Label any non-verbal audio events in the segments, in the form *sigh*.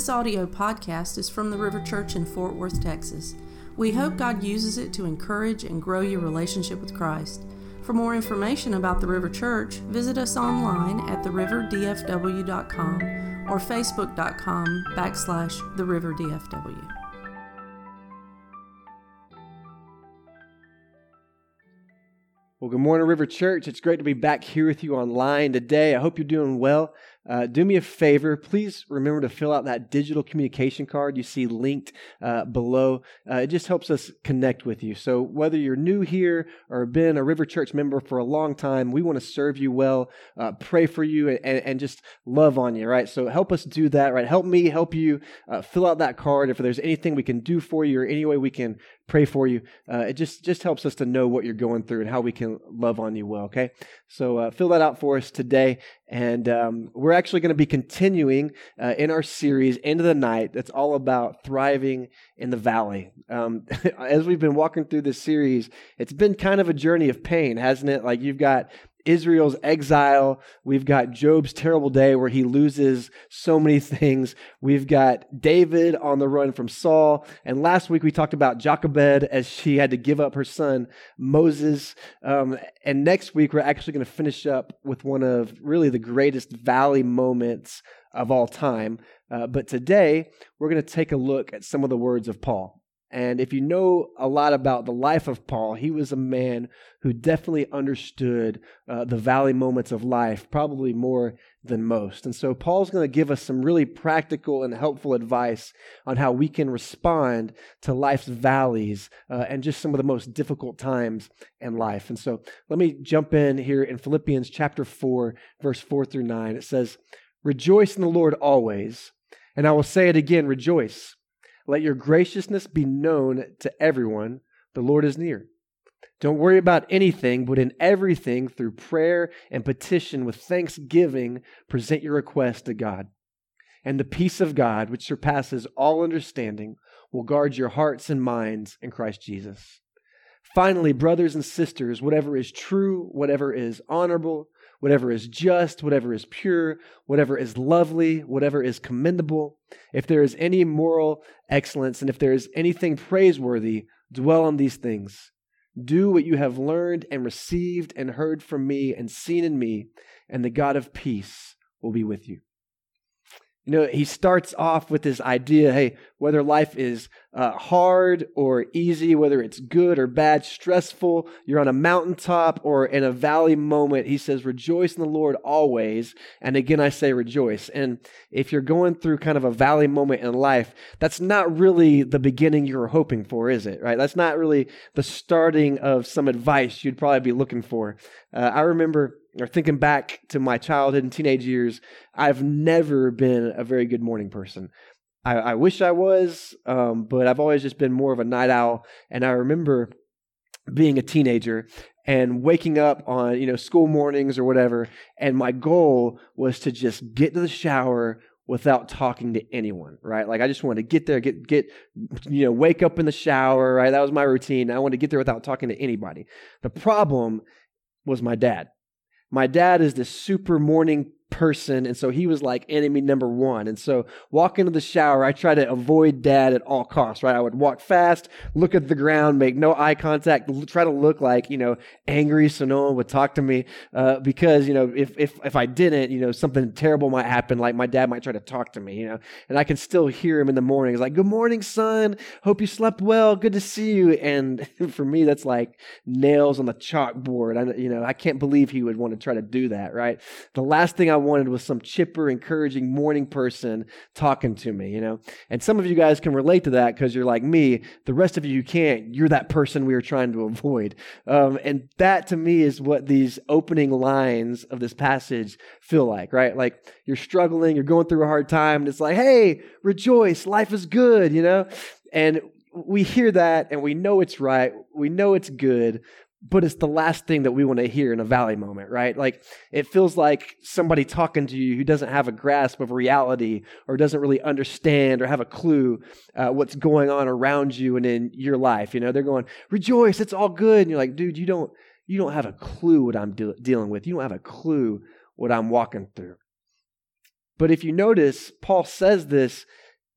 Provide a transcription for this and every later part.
This audio podcast is from the River Church in Fort Worth, Texas. We hope God uses it to encourage and grow your relationship with Christ. For more information about the River Church, visit us online at theriverdfw.com or facebook.com backslash theriverdfw. Well, good morning, River Church. It's great to be back here with you online today. I hope you're doing well. Uh, do me a favor, please remember to fill out that digital communication card you see linked uh, below. Uh, it just helps us connect with you. So, whether you're new here or been a River Church member for a long time, we want to serve you well, uh, pray for you, and, and, just love on you, right? So, help us do that, right? Help me help you uh, fill out that card. If there's anything we can do for you or any way we can pray for you, uh, it just, just helps us to know what you're going through and how we can love on you well, okay? So, fill that out for us today. And um, we're actually going to be continuing uh, in our series, Into the Night, that's all about thriving in the valley. Um, *laughs* as we've been walking through this series, it's been kind of a journey of pain, hasn't it? Like you've got Israel's exile. We've got Job's terrible day where he loses so many *laughs* things. We've got David on the run from Saul. And last week we talked about Jochebed as she had to give up her son, Moses. Um, and next week we're actually going to finish up with one of really the greatest valley moments of all time. Uh, but today we're going to take a look at some of the words of Paul. And if you know a lot about the life of Paul, he was a man who definitely understood uh, the valley moments of life, probably more than most. And so Paul's going to give us some really practical and helpful advice on how we can respond to life's valleys uh, and just some of the most difficult times in life. And so let me jump in here in Philippians chapter 4, verse 4 through 9. It says, Rejoice in the Lord always. And I will say it again, rejoice. Let your graciousness be known to everyone. The Lord is near. Don't worry about anything, but in everything, through prayer and petition with thanksgiving, present your request to God. And the peace of God, which surpasses all understanding, will guard your hearts and minds in Christ Jesus. Finally, brothers and sisters, whatever is true, whatever is honorable, whatever is just, whatever is pure, whatever is lovely, whatever is commendable, if there is any moral excellence, and if there is anything praiseworthy, dwell on these things. Do what you have learned and received and heard from me and seen in me, and the God of peace will be with you. You know, he starts off with this idea hey, whether life is uh, hard or easy, whether it's good or bad, stressful, you're on a mountaintop or in a valley moment, he says, rejoice in the Lord always. And again, I say rejoice. And if you're going through kind of a valley moment in life, that's not really the beginning you were hoping for, is it? Right? That's not really the starting of some advice you'd probably be looking for. Uh, I remember or thinking back to my childhood and teenage years, I've never been a very good morning person. I, I wish I was, um, but I've always just been more of a night owl. And I remember being a teenager and waking up on you know school mornings or whatever, and my goal was to just get to the shower without talking to anyone, right? Like I just wanted to get there, get get you know, wake up in the shower, right? That was my routine. I wanted to get there without talking to anybody. The problem was my dad. My dad is this super morning person. And so he was like enemy number one. And so walk into the shower, I try to avoid dad at all costs, right? I would walk fast, look at the ground, make no eye contact, try to look like, you know, angry so no one would talk to me. Uh, because, you know, if, if, if I didn't, you know, something terrible might happen. Like my dad might try to talk to me, you know, and I can still hear him in the morning. He's like, good morning, son. Hope you slept well. Good to see you. And *laughs* for me, that's like nails on the chalkboard. I, you know, I can't believe he would want to try to do that, right? The last thing I wanted was some chipper, encouraging morning person talking to me, you know? And some of you guys can relate to that because you're like me. The rest of you, you can't. You're that person we are trying to avoid. Um, and that to me is what these opening lines of this passage feel like, right? Like you're struggling, you're going through a hard time, and it's like, hey, rejoice, life is good, you know? And we hear that and we know it's right, we know it's good, but it's the last thing that we want to hear in a valley moment, right? Like it feels like somebody talking to you who doesn't have a grasp of reality or doesn't really understand or have a clue uh, what's going on around you and in your life. You know, they're going, "Rejoice, it's all good," and you're like, "Dude, you don't, you don't have a clue what I'm de- dealing with. You don't have a clue what I'm walking through." But if you notice, Paul says this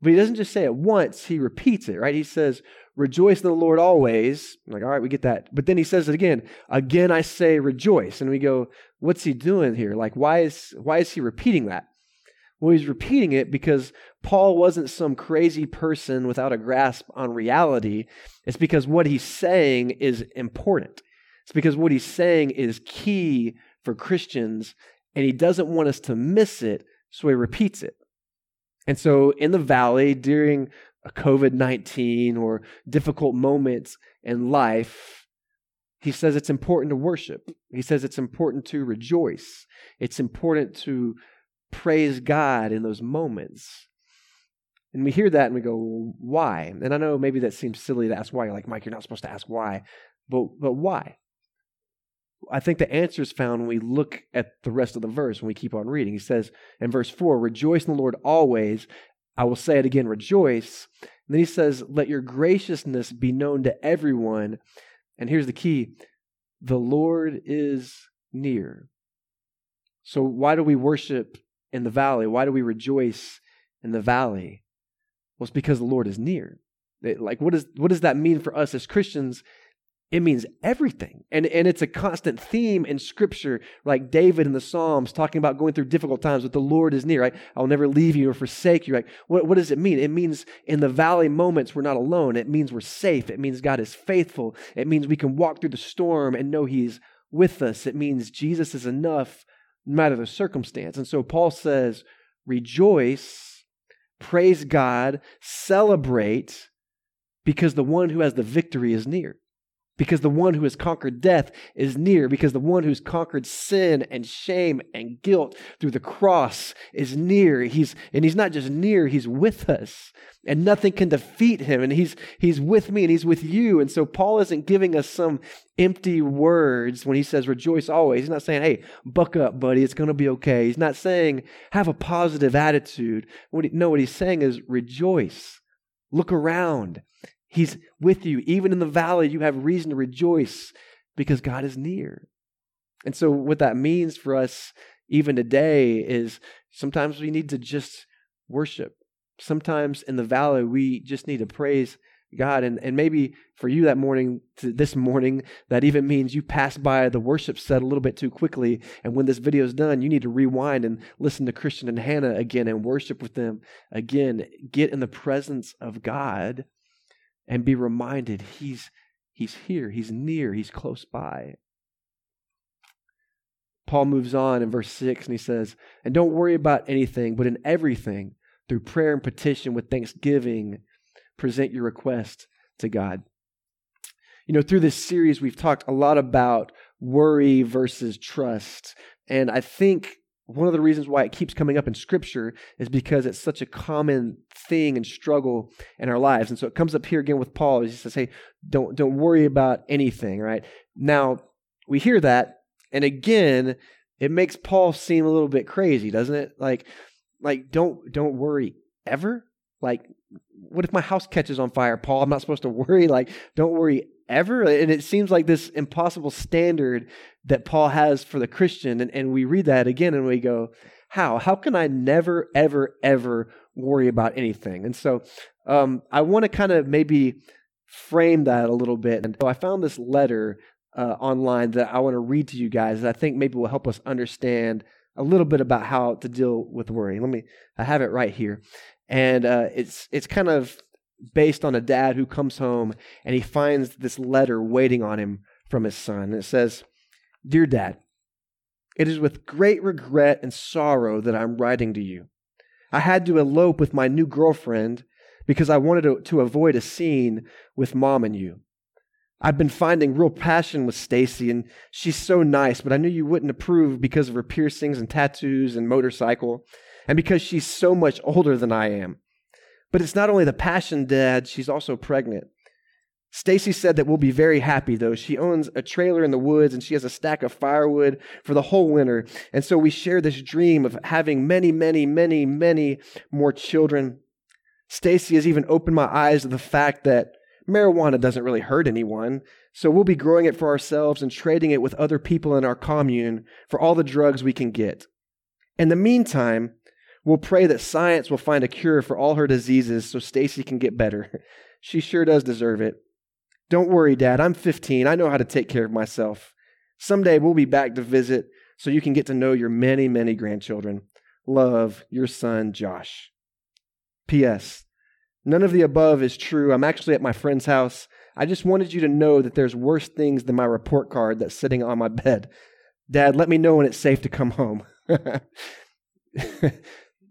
But he doesn't just say it once, he repeats it, right? He says, Rejoice in the Lord always. I'm like, all right, we get that. But then he says it again. Again, I say rejoice. And we go, what's he doing here? Like, why is, why is he repeating that? Well, he's repeating it because Paul wasn't some crazy person without a grasp on reality. It's because what he's saying is important. It's because what he's saying is key for Christians, and he doesn't want us to miss it, so he repeats it. And so in the valley during a COVID 19 or difficult moments in life, he says it's important to worship. He says it's important to rejoice. It's important to praise God in those moments. And we hear that and we go, why? And I know maybe that seems silly to ask why. You're like, Mike, you're not supposed to ask why. But, but why? I think the answer is found when we look at the rest of the verse, when we keep on reading. He says in verse 4, Rejoice in the Lord always. I will say it again, rejoice. And then he says, Let your graciousness be known to everyone. And here's the key the Lord is near. So, why do we worship in the valley? Why do we rejoice in the valley? Well, it's because the Lord is near. Like, what, is, what does that mean for us as Christians? It means everything. And, and it's a constant theme in Scripture, like David in the Psalms talking about going through difficult times, but the Lord is near, right? I'll never leave you or forsake you, right? What, what does it mean? It means in the valley moments, we're not alone. It means we're safe. It means God is faithful. It means we can walk through the storm and know He's with us. It means Jesus is enough no matter the circumstance. And so Paul says, rejoice, praise God, celebrate, because the one who has the victory is near because the one who has conquered death is near, because the one who's conquered sin and shame and guilt through the cross is near. He's, and he's not just near, he's with us. And nothing can defeat him. And he's, he's with me and he's with you. And so Paul isn't giving us some empty words when he says rejoice always. He's not saying, hey, buck up, buddy, it's going to be okay. He's not saying have a positive attitude. What he, no, what he's saying is rejoice. Look around. He's with you. Even in the valley, you have reason to rejoice because God is near. And so, what that means for us, even today, is sometimes we need to just worship. Sometimes in the valley, we just need to praise God. And, and maybe for you that morning, this morning, that even means you passed by the worship set a little bit too quickly. And when this video is done, you need to rewind and listen to Christian and Hannah again and worship with them again. Get in the presence of God and be reminded he's he's here, he's near, he's close by. Paul moves on in verse 6 and he says, And don't worry about anything, but in everything, through prayer and petition with thanksgiving, present your request to God. You know, through this series, we've talked a lot about worry versus trust. And I think one of the reasons why it keeps coming up in Scripture is because it's such a common thing and struggle in our lives. And so it comes up here again with Paul. He says, "Hey, don't don't worry about anything." Right now, we hear that, and again, it makes Paul seem a little bit crazy, doesn't it? Like, like don't don't worry ever. Like, what if my house catches on fire, Paul? I'm not supposed to worry. Like, don't worry ever. And it seems like this impossible standard that Paul has for the Christian. And, and we read that again and we go, how? How can I never, ever, ever worry about anything? And so um, I want to kind of maybe frame that a little bit. And so I found this letter uh, online that I want to read to you guys that I think maybe will help us understand a little bit about how to deal with worry. Let me, I have it right here. And uh, it's, it's kind of based on a dad who comes home and he finds this letter waiting on him from his son. And it says, Dear Dad, it is with great regret and sorrow that I'm writing to you. I had to elope with my new girlfriend because I wanted to, to avoid a scene with mom and you. I've been finding real passion with Stacy, and she's so nice, but I knew you wouldn't approve because of her piercings and tattoos and motorcycle, and because she's so much older than I am. But it's not only the passion, Dad, she's also pregnant. Stacy said that we'll be very happy though. She owns a trailer in the woods and she has a stack of firewood for the whole winter. And so we share this dream of having many, many, many, many more children. Stacy has even opened my eyes to the fact that marijuana doesn't really hurt anyone. So we'll be growing it for ourselves and trading it with other people in our commune for all the drugs we can get. In the meantime, We'll pray that science will find a cure for all her diseases so Stacy can get better. *laughs* She sure does deserve it. Don't worry, Dad. I'm 15. I know how to take care of myself. Someday we'll be back to visit so you can get to know your many, many grandchildren. Love, your son, Josh. P.S. None of the above is true. I'm actually at my friend's house. I just wanted you to know that there's worse things than my report card that's sitting on my bed. Dad, let me know when it's safe to come home. *laughs*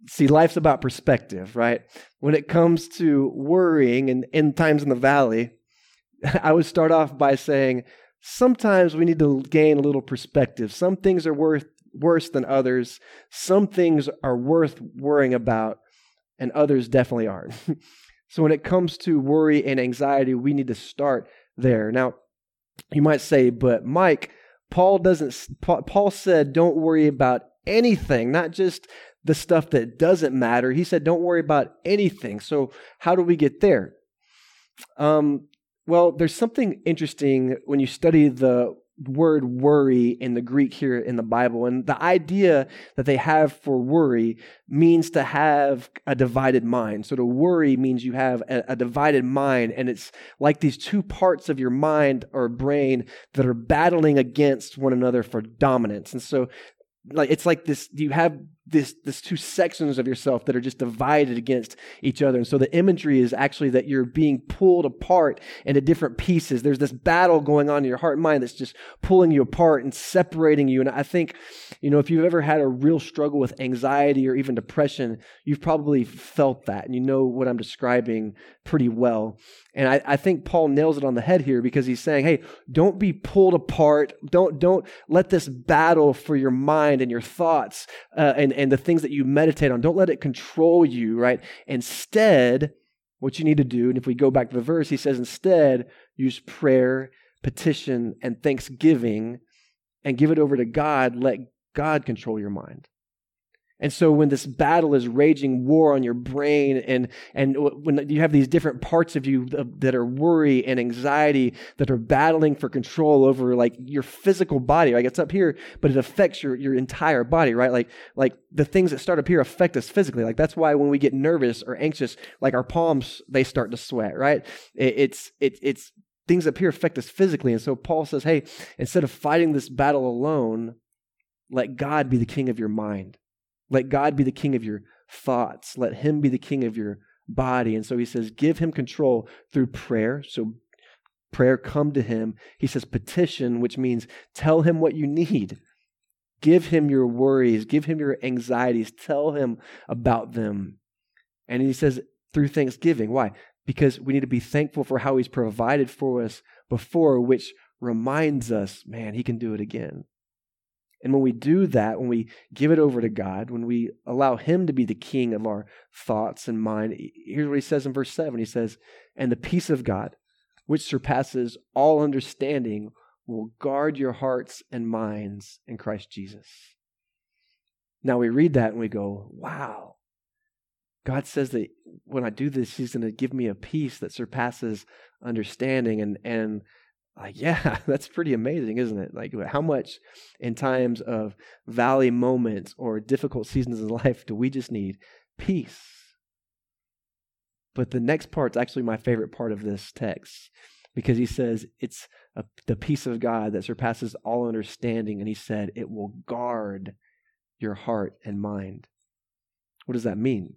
See, life's about perspective, right? When it comes to worrying and end times in the valley, *laughs* I would start off by saying sometimes we need to gain a little perspective. Some things are worth worse than others. Some things are worth worrying about, and others definitely aren't. *laughs* so when it comes to worry and anxiety, we need to start there. Now, you might say, but Mike, Paul doesn't Paul said don't worry about anything, not just the stuff that doesn't matter. He said, don't worry about anything. So, how do we get there? Um, well, there's something interesting when you study the word worry in the Greek here in the Bible. And the idea that they have for worry means to have a divided mind. So to worry means you have a, a, divided mind, and it's like these two parts of your mind or brain that are battling against one another for dominance. And so like it's like this you have this this two sections of yourself that are just divided against each other. And so the imagery is actually that you're being pulled apart into different pieces. There's this battle going on in your heart and mind that's just pulling you apart and separating you. And i think you know if you've ever had a real struggle with anxiety or even depression you've probably felt that and you know what i'm describing pretty well. And I, I, think Paul nails it on the head here because he's saying, hey, don't be pulled apart. Don't, don't let this battle for your mind and your thoughts uh, and, and the things that you meditate on, don't let it control you, right? Instead, what you need to do, and if we go back to the verse, he says, instead, use prayer, petition, and thanksgiving and give it over to God. Let God control your mind. And so when this battle is raging war on your brain and, and when you have these different parts of you that are worry and anxiety that are battling for control over like your physical body, like it's up here, but it affects your, your entire body, right? Like, like the things that start up here affect us physically. Like that's why when we get nervous or anxious, like our palms, they start to sweat, right? It, it's, it, it's things up here affect us physically. And so Paul says, hey, instead of fighting this battle alone, let God be the king of your mind. Let God be the king of your thoughts. Let him be the king of your body. And so he says, give him control through prayer. So prayer, come to him. He says, petition, which means tell him what you need. Give him your worries, give him your anxieties, tell him about them. And he says, through thanksgiving. Why? Because we need to be thankful for how he's provided for us before, which reminds us, man, he can do it again. And when we do that, when we give it over to God, when we allow Him to be the king of our thoughts and mind, here's what He says in verse 7 He says, And the peace of God, which surpasses all understanding, will guard your hearts and minds in Christ Jesus. Now we read that and we go, wow. God says that when I do this, He's going to give me a peace that surpasses understanding. And, and like, yeah, *laughs* that's pretty amazing, isn't it? Like, how much in times of valley moments or difficult seasons in *laughs* life do we just need peace? But the next part's actually my favorite part of this text because he says it's a, the peace of God that surpasses all understanding. And he said it will guard your heart and mind. What does that mean?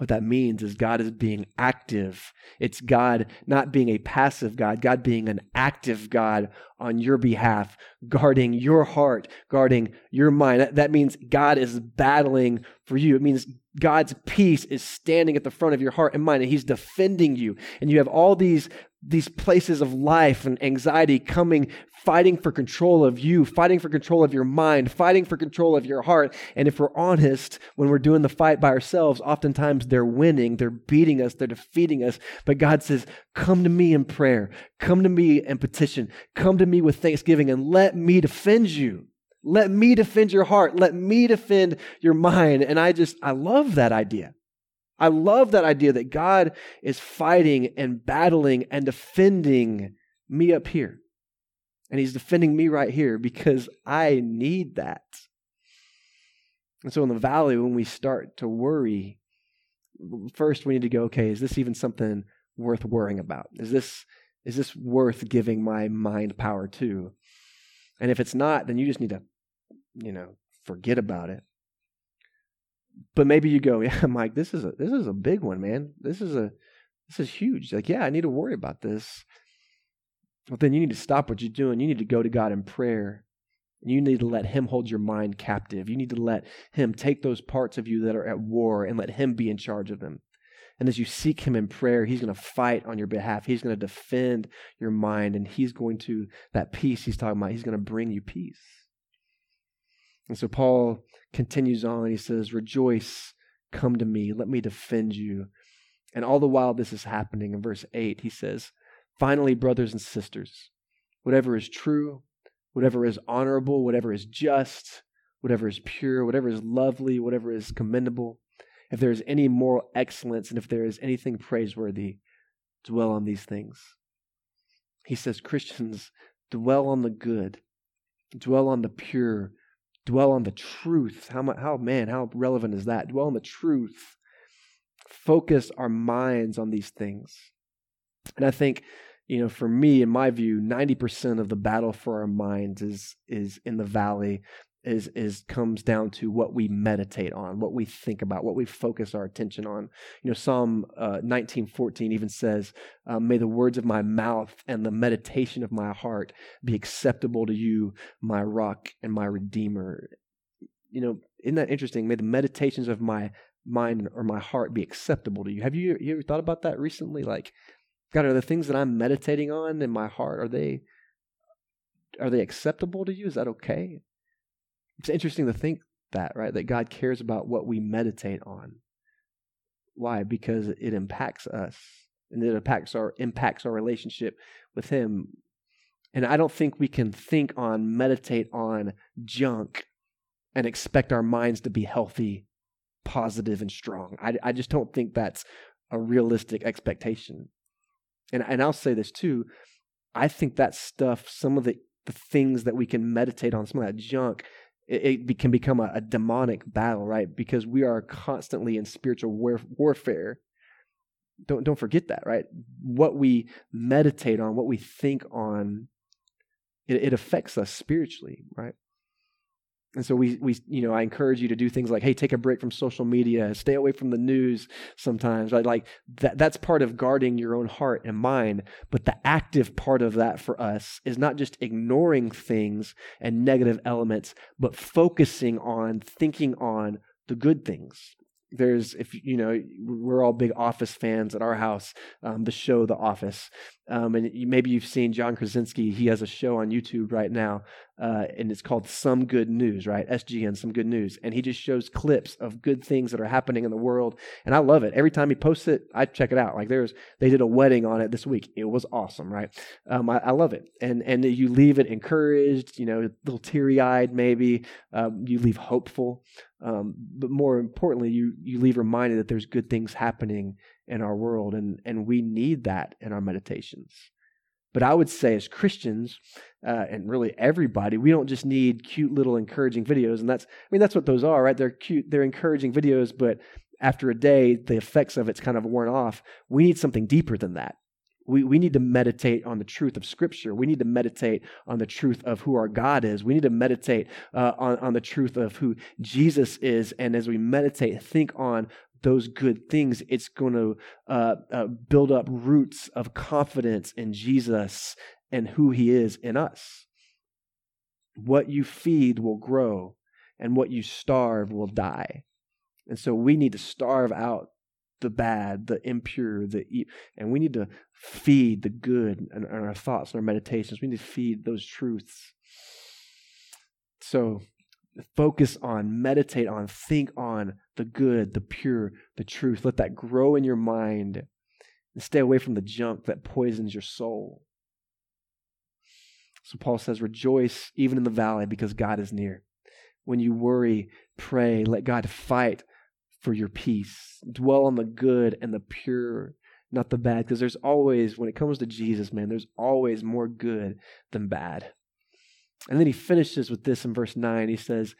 What that means is God is being active. It's God not being a passive God, God being an active God on your behalf, guarding your heart, guarding your mind. That, means God is battling for you. It means God's peace is standing at the front of your heart and mind, and He's defending you. And you have all these these places of life and anxiety coming, fighting for control of you, fighting for control of your mind, fighting for control of your heart. And if we're honest, when we're doing the fight by ourselves, oftentimes they're winning, they're beating us, they're defeating us. But God says, Come to me in prayer, come to me in petition, come to me with thanksgiving, and let me defend you. Let me defend your heart. Let me defend your mind. And I just, I love that idea. I love that idea that God is fighting and battling and defending me up here. And He's defending me right here because I need that. And so in the valley, when we start to worry, first we need to go, okay, is this even something worth worrying about? Is this is this worth giving my mind power to? And if it's not, then you just need to, you know, forget about it. But maybe you go, *laughs* yeah, Mike, this is a this is a big one, man. This is a this is huge. Like, yeah, I need to worry about this. But then you need to stop what you're doing. You need to go to God in prayer. You need to let Him hold your mind captive. You need to let Him take those parts of you that are at war and let Him be in charge of them. And as you seek Him in prayer, He's going to fight on your behalf. He's going to defend your mind, and He's going to, that peace He's talking about, He's going to bring you peace. And so Paul continues on. He says, Rejoice, come to me, let me defend you. And all the while this is happening, in verse 8, he says, Finally, brothers and sisters, whatever is true, whatever is honorable, whatever is just, whatever is pure, whatever is lovely, whatever is commendable, if there is any moral excellence, and if there is anything praiseworthy, dwell on these things. He says, Christians, dwell on the good, dwell on the pure, dwell on the truth. How, how man, how relevant is that? Dwell on the truth. Focus our minds on these things. And I think you know, for me, in my view, 90% of the battle for our minds is is in the valley, is is comes down to what we meditate on, what we think about, what we focus our attention on. You know, Psalm uh, 19:14 even says, uh, "May the words of my mouth and the meditation of my heart be acceptable to you, my rock and my redeemer." You know, isn't that interesting? May the meditations of my mind or my heart be acceptable to you. Have you, you ever thought about that recently? Like, God, are the things that I'm meditating on in my heart, are they are they acceptable to you? Is that okay? It's interesting to think that, right? That God cares about what we meditate on. Why? Because it impacts us. And it impacts our impacts our relationship with Him. And I don't think we can think on, meditate on junk and expect our minds to be healthy, positive, and strong. I, I just don't think that's a realistic expectation and and I'll say this too, I think that stuff, some of the the things that we can meditate on, some of that junk, it, it can become a, a, demonic battle, right? Because we are constantly in spiritual war, warfare. Don't don't forget that, right? What we meditate on, what we think on, it, it affects us spiritually, right? And so we, we, you know, I encourage you to do things like, hey, take a break from social media, stay away from the news sometimes. Right? Like that, that's part of guarding your own heart and mind. But the active part of that for us is not just ignoring things and negative elements, but focusing on thinking on the good things there's if you know we're all big office fans at our house um, the show the office um, and maybe you've seen john krasinski he has a show on youtube right now uh, and it's called some good news right? Sgn some good news. And he just shows clips of good things that are happening in the world and i love it. Every time he posts it i check it out. Like there's they did a wedding on it this week. It was awesome right? Um, I, I, love it. And and you leave it encouraged you know a little teary-eyed maybe. Um, you leave hopeful. Um, but more importantly, you you leave reminded that there's good things happening in our world, and and we need that in our meditations. But I would say, as Christians, uh, and really everybody, we don't just need cute little encouraging videos, and that's I mean that's what those are, right? They're cute, they're encouraging videos, but after a day, the effects of it's kind of worn off. We need something deeper than that. We, we need to meditate on the truth of Scripture. We need to meditate on the truth of who our God is. We need to meditate uh, on, on the truth of who Jesus is. And as we meditate, think on those good things, it's going to uh, uh, build up roots of confidence in Jesus and who he is in us. What you feed will grow, and what you starve will die. And so we need to starve out the bad, the impure, the and we need to feed the good in our thoughts and our meditations. We need to feed those truths. So focus on, meditate on, think on the good, the pure, the truth. Let that grow in your mind and stay away from the junk that poisons your soul. So Paul says, Rejoice even in the valley because God is near. When you worry, pray, let God fight for your peace. Dwell on the good and the pure, not the bad. Because there's always, when it comes to Jesus, man, there's always more good than bad. And then he finishes with this in verse 9. He says,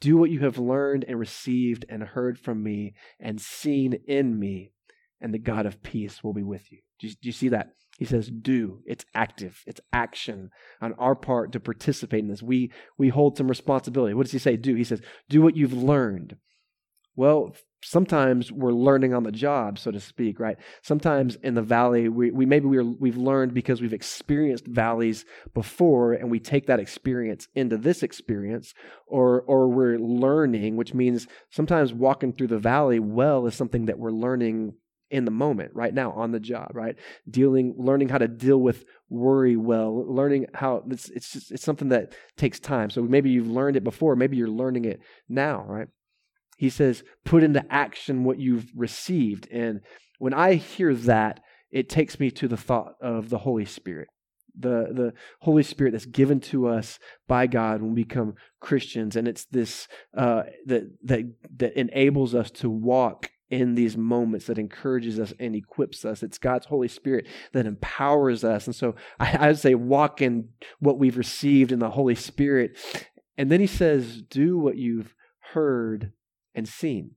Do what you have learned and received and heard from me and seen in me, and the God of peace will be with you. Do you, do you see that? He says, do. It's active. It's action on our part to participate in this. We, we hold some responsibility. What does he say? Do. He says, do what you've learned. Well, sometimes we're learning on the job, so to speak, right? Sometimes in the valley, we, we maybe we're, we've learned because we've experienced valleys before, and we take that experience into this experience, or or we're learning, which means sometimes walking through the valley well is something that we're learning in the moment, right now, on the job, right? Dealing, learning how to deal with worry well, learning how it's it's just, it's something that takes time. So maybe you've learned it before, maybe you're learning it now, right? He says, put into action what you've received. And when I hear that, it takes me to the thought of the Holy Spirit. The, the Holy Spirit that's given to us by God when we become Christians. And it's this uh, that, that, that enables us to walk in these moments that encourages us and equips us. It's God's Holy Spirit that empowers us. And so I, I would say walk in what we've received in the Holy Spirit. And then he says, do what you've heard and seen.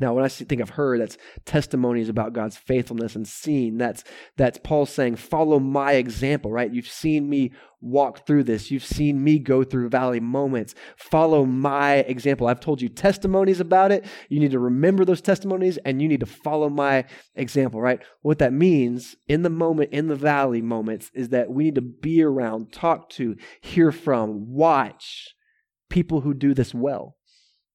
Now, when I think of her, that's testimonies about God's faithfulness and seen. That's that's Paul saying, "Follow my example." Right? You've seen me walk through this. You've seen me go through valley moments. Follow my example. I've told you testimonies about it. You need to remember those testimonies, and you need to follow my example. Right? What that means in the moment, in the valley moments, is that we need to be around, talk to, hear from, watch people who do this well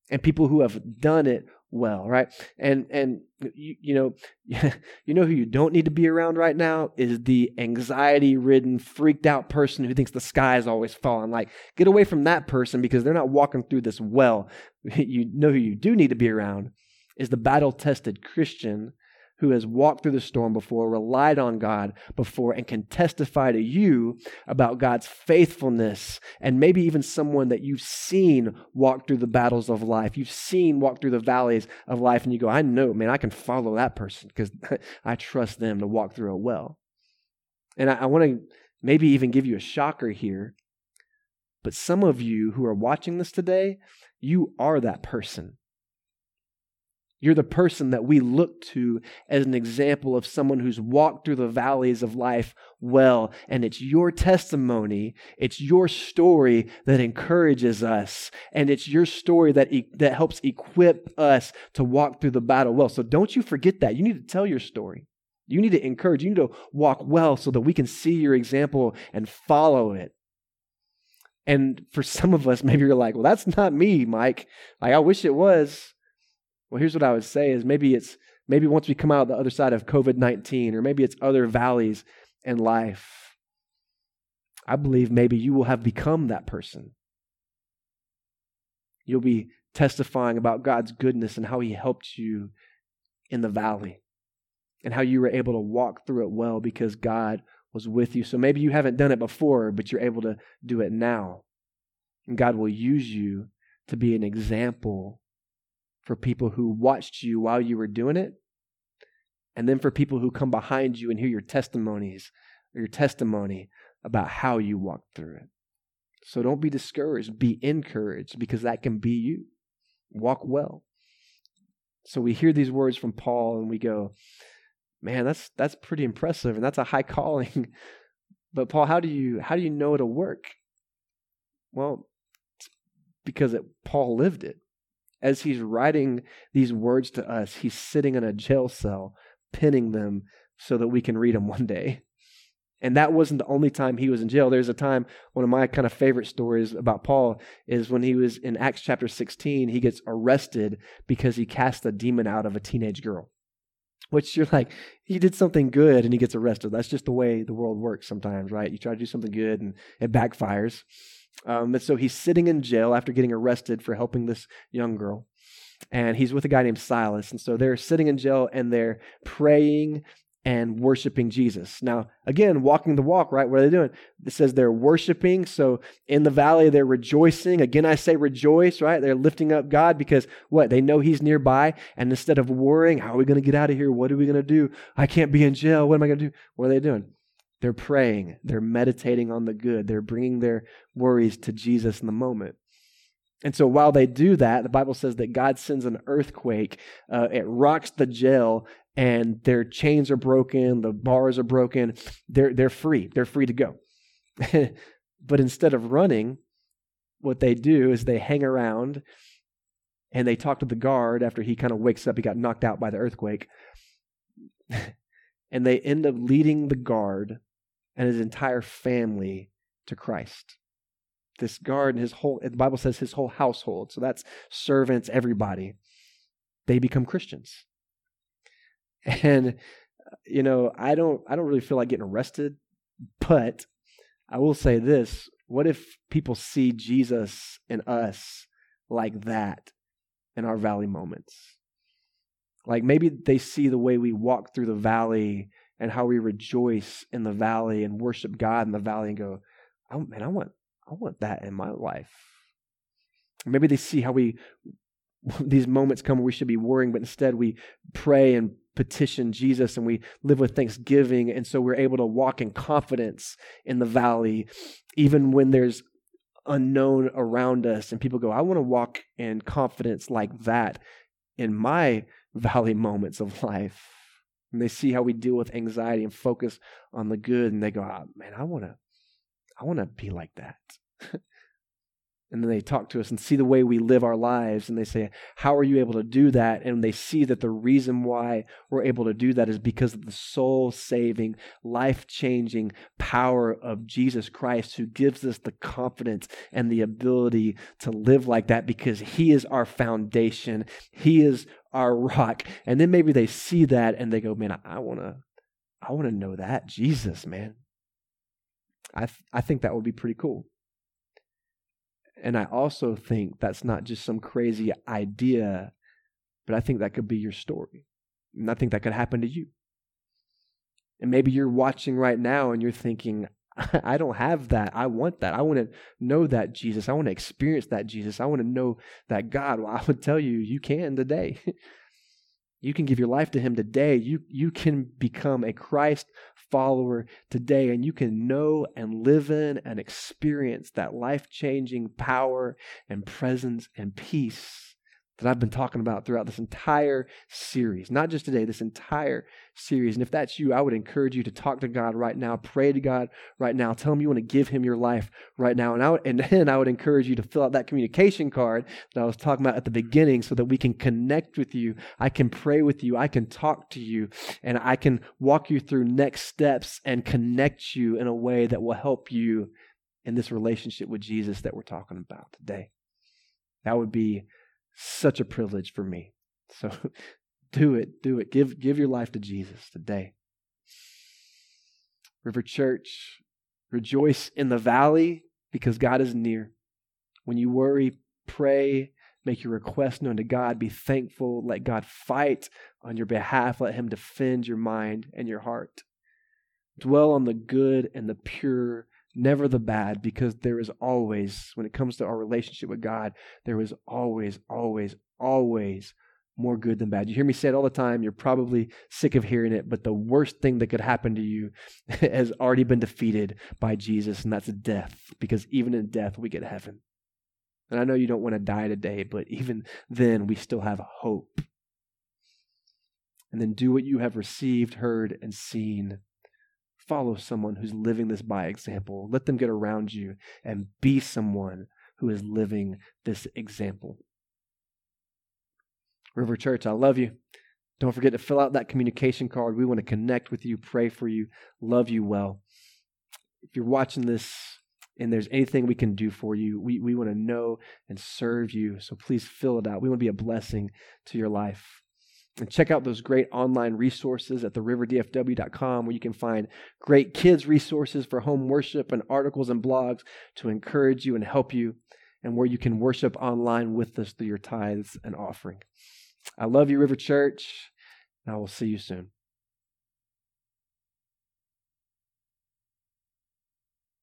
and people who have done it well, right? And and you, you know, *laughs* you know who you don't need to be around right now is the anxiety-ridden, freaked out person who thinks the sky is always falling. Like, get away from that person because they're not walking through this well. *laughs* You know who you do need to be around is the battle-tested Christian who has walked through the storm before, relied on God before, and can testify to you about God's faithfulness, and maybe even someone that you've seen walk through the battles of life. You've seen walk through the valleys of life, and you go, I know, man, I can follow that person because *laughs* I trust them to walk through it well. And I, I want to maybe even give you a shocker here, but some of you who are watching this today, you are that person. You're the person that we look to as an example of someone who's walked through the valleys of life well. And it's your testimony, it's your story that encourages us. And it's your story that, e- that helps equip us to walk through the battle well. So don't you forget that. You need to tell your story. You need to encourage, you need to walk well so that we can see your example and follow it. And for some of us, *laughs* maybe you're like, well, that's not me, Mike. Like, I wish it was. Well, here's what I would say is maybe it's maybe once we come out the other side of COVID-19 or maybe it's other valleys in life. I believe maybe you will have become that person. You'll be testifying about God's goodness and how he helped you in the valley and how you were able to walk through it well because God was with you. So maybe you haven't done it before, but you're able to do it now. And God will use you to be an example for people who watched you while you were doing it, and then for people who come behind you and hear your testimonies or your testimony about how you walked through it. So don't be discouraged, be encouraged because that can be you. Walk well. So we hear these words from Paul and we go, man, that's that's pretty impressive and that's a high *laughs* calling. but Paul, how do you how do you know it'll work? Well, because it, Paul lived it as he's writing these words to us, he's sitting in a jail cell, pinning them so that we can read them one day. And that wasn't the only time he was in jail. There's a time, one of my kind of favorite stories about Paul is when he was in Acts chapter 16, he gets arrested because he cast a demon out of a teenage girl. Which you're like, he did something good and he gets arrested. That's just the way the world works sometimes, right? You try to do something good and it backfires. Um, and so he's sitting in jail after getting arrested for helping this young girl. And he's with a guy named Silas. And so they're sitting in jail and they're praying and worshiping Jesus. Now, again, walking the walk, right? What are they doing? It says they're worshiping. So in the valley, they're rejoicing. Again, I say rejoice, right? They're lifting up God because what? They know He's nearby. And instead of worrying, how are we going to get out of here? What are we going to do? I can't be in jail. What am I going to do? What are they doing? They're praying, they're meditating on the good, they're bringing their worries to Jesus in the moment. And so while they do that, the Bible says that God sends an earthquake. Uh, it rocks the jail, and their chains are broken, the bars are broken. They're, they're free. They're free to go. *laughs* but instead of running, what they do is they hang around and they talk to the guard after he kind of wakes up. He got knocked out by the earthquake. *laughs* and they end up leading the guard and his entire family to Christ. This guard and his whole, the Bible says his whole household. So that's servants, everybody. They become Christians. *laughs* And, uh, you know, I don't, I don't really feel like getting arrested, but I will say this. What if people see Jesus in us like that in our valley moments? Like maybe they see the way we walk through the valley and how we rejoice in the valley and worship God in the valley and go, oh man, I want I want that in my life. Maybe they see how we *laughs* these moments come where we should be worrying, but instead we pray and petition Jesus and we live with thanksgiving. And so we're able to walk in confidence in the valley, even when there's unknown around us. And people go, I want to walk in confidence like that in my valley moments of life. And they see how we deal with anxiety and focus on the good, and they go, oh, man, I want to, I want to be like that. *laughs* and then they talk to us and see the way we live our lives and they say how are you able to do that? And they see that the reason why we're able to do that is because of the soul saving life changing power of jesus christ who gives us the confidence and the ability to live like that because he is our foundation he is our rock. And then maybe they see that and they go man i want to i want to know that jesus man. I, th- I think that would be pretty cool and I also think that's not just some crazy idea, but I think that could be your story. And I think that could happen to you. And maybe you're watching right now and you're thinking, *laughs* I don't have that. I want that. I want to know that Jesus. I want to experience that Jesus. I want to know that God. Well, *laughs* I would tell you, you can today. *laughs* you can give your life to Him today. You, you can become a Christ follower today, and you can know and live in and experience that life changing power and presence and peace that I've been talking about throughout this entire series. Not just today, this entire series. And if that's you, I would encourage you to talk to God right now, pray to God right now, tell him you want to give him your life right now. And, I would, and *laughs* then I would encourage you to fill out that communication card that I was talking about at the beginning so that we can connect with you. I can pray with you. I can talk to you. And I can walk you through next steps and connect you in a way that will help you in this relationship with Jesus that we're talking about today. That would be such a privilege for me. So *laughs* do it, do it. Give, give your life to Jesus today. River Church, rejoice in the valley because God is near. When you worry, pray, make your request known to God, be thankful, let God fight on your behalf, let Him defend your mind and your heart. Dwell on the good and the pure never the bad, because there is always, when it comes to our relationship with God, there is always, always, always more good than bad. You hear me say it all the time. You're probably sick of hearing it, but the worst thing that could happen to you *laughs* has already been defeated by Jesus, and that's death, because even in death, we get heaven. And I know you don't want to die today, but even then, we still have hope. And then do what you have received, heard, and seen follow someone who's living this by example. Let them get around you and be someone who is living this example. River Church, I love you. Don't forget to fill out that communication card. We want to connect with you, pray for you, love you well. If you're watching this and there's anything we can do for you, we, we want to know and serve you. So please fill it out. We want to be a blessing to your life. And check out those great online resources at theriverdfw.com where you can find great kids' resources for home worship and articles and blogs to encourage you and help you, and where you can worship online with us through your tithes and offering. I love you, River Church, and I will see you soon.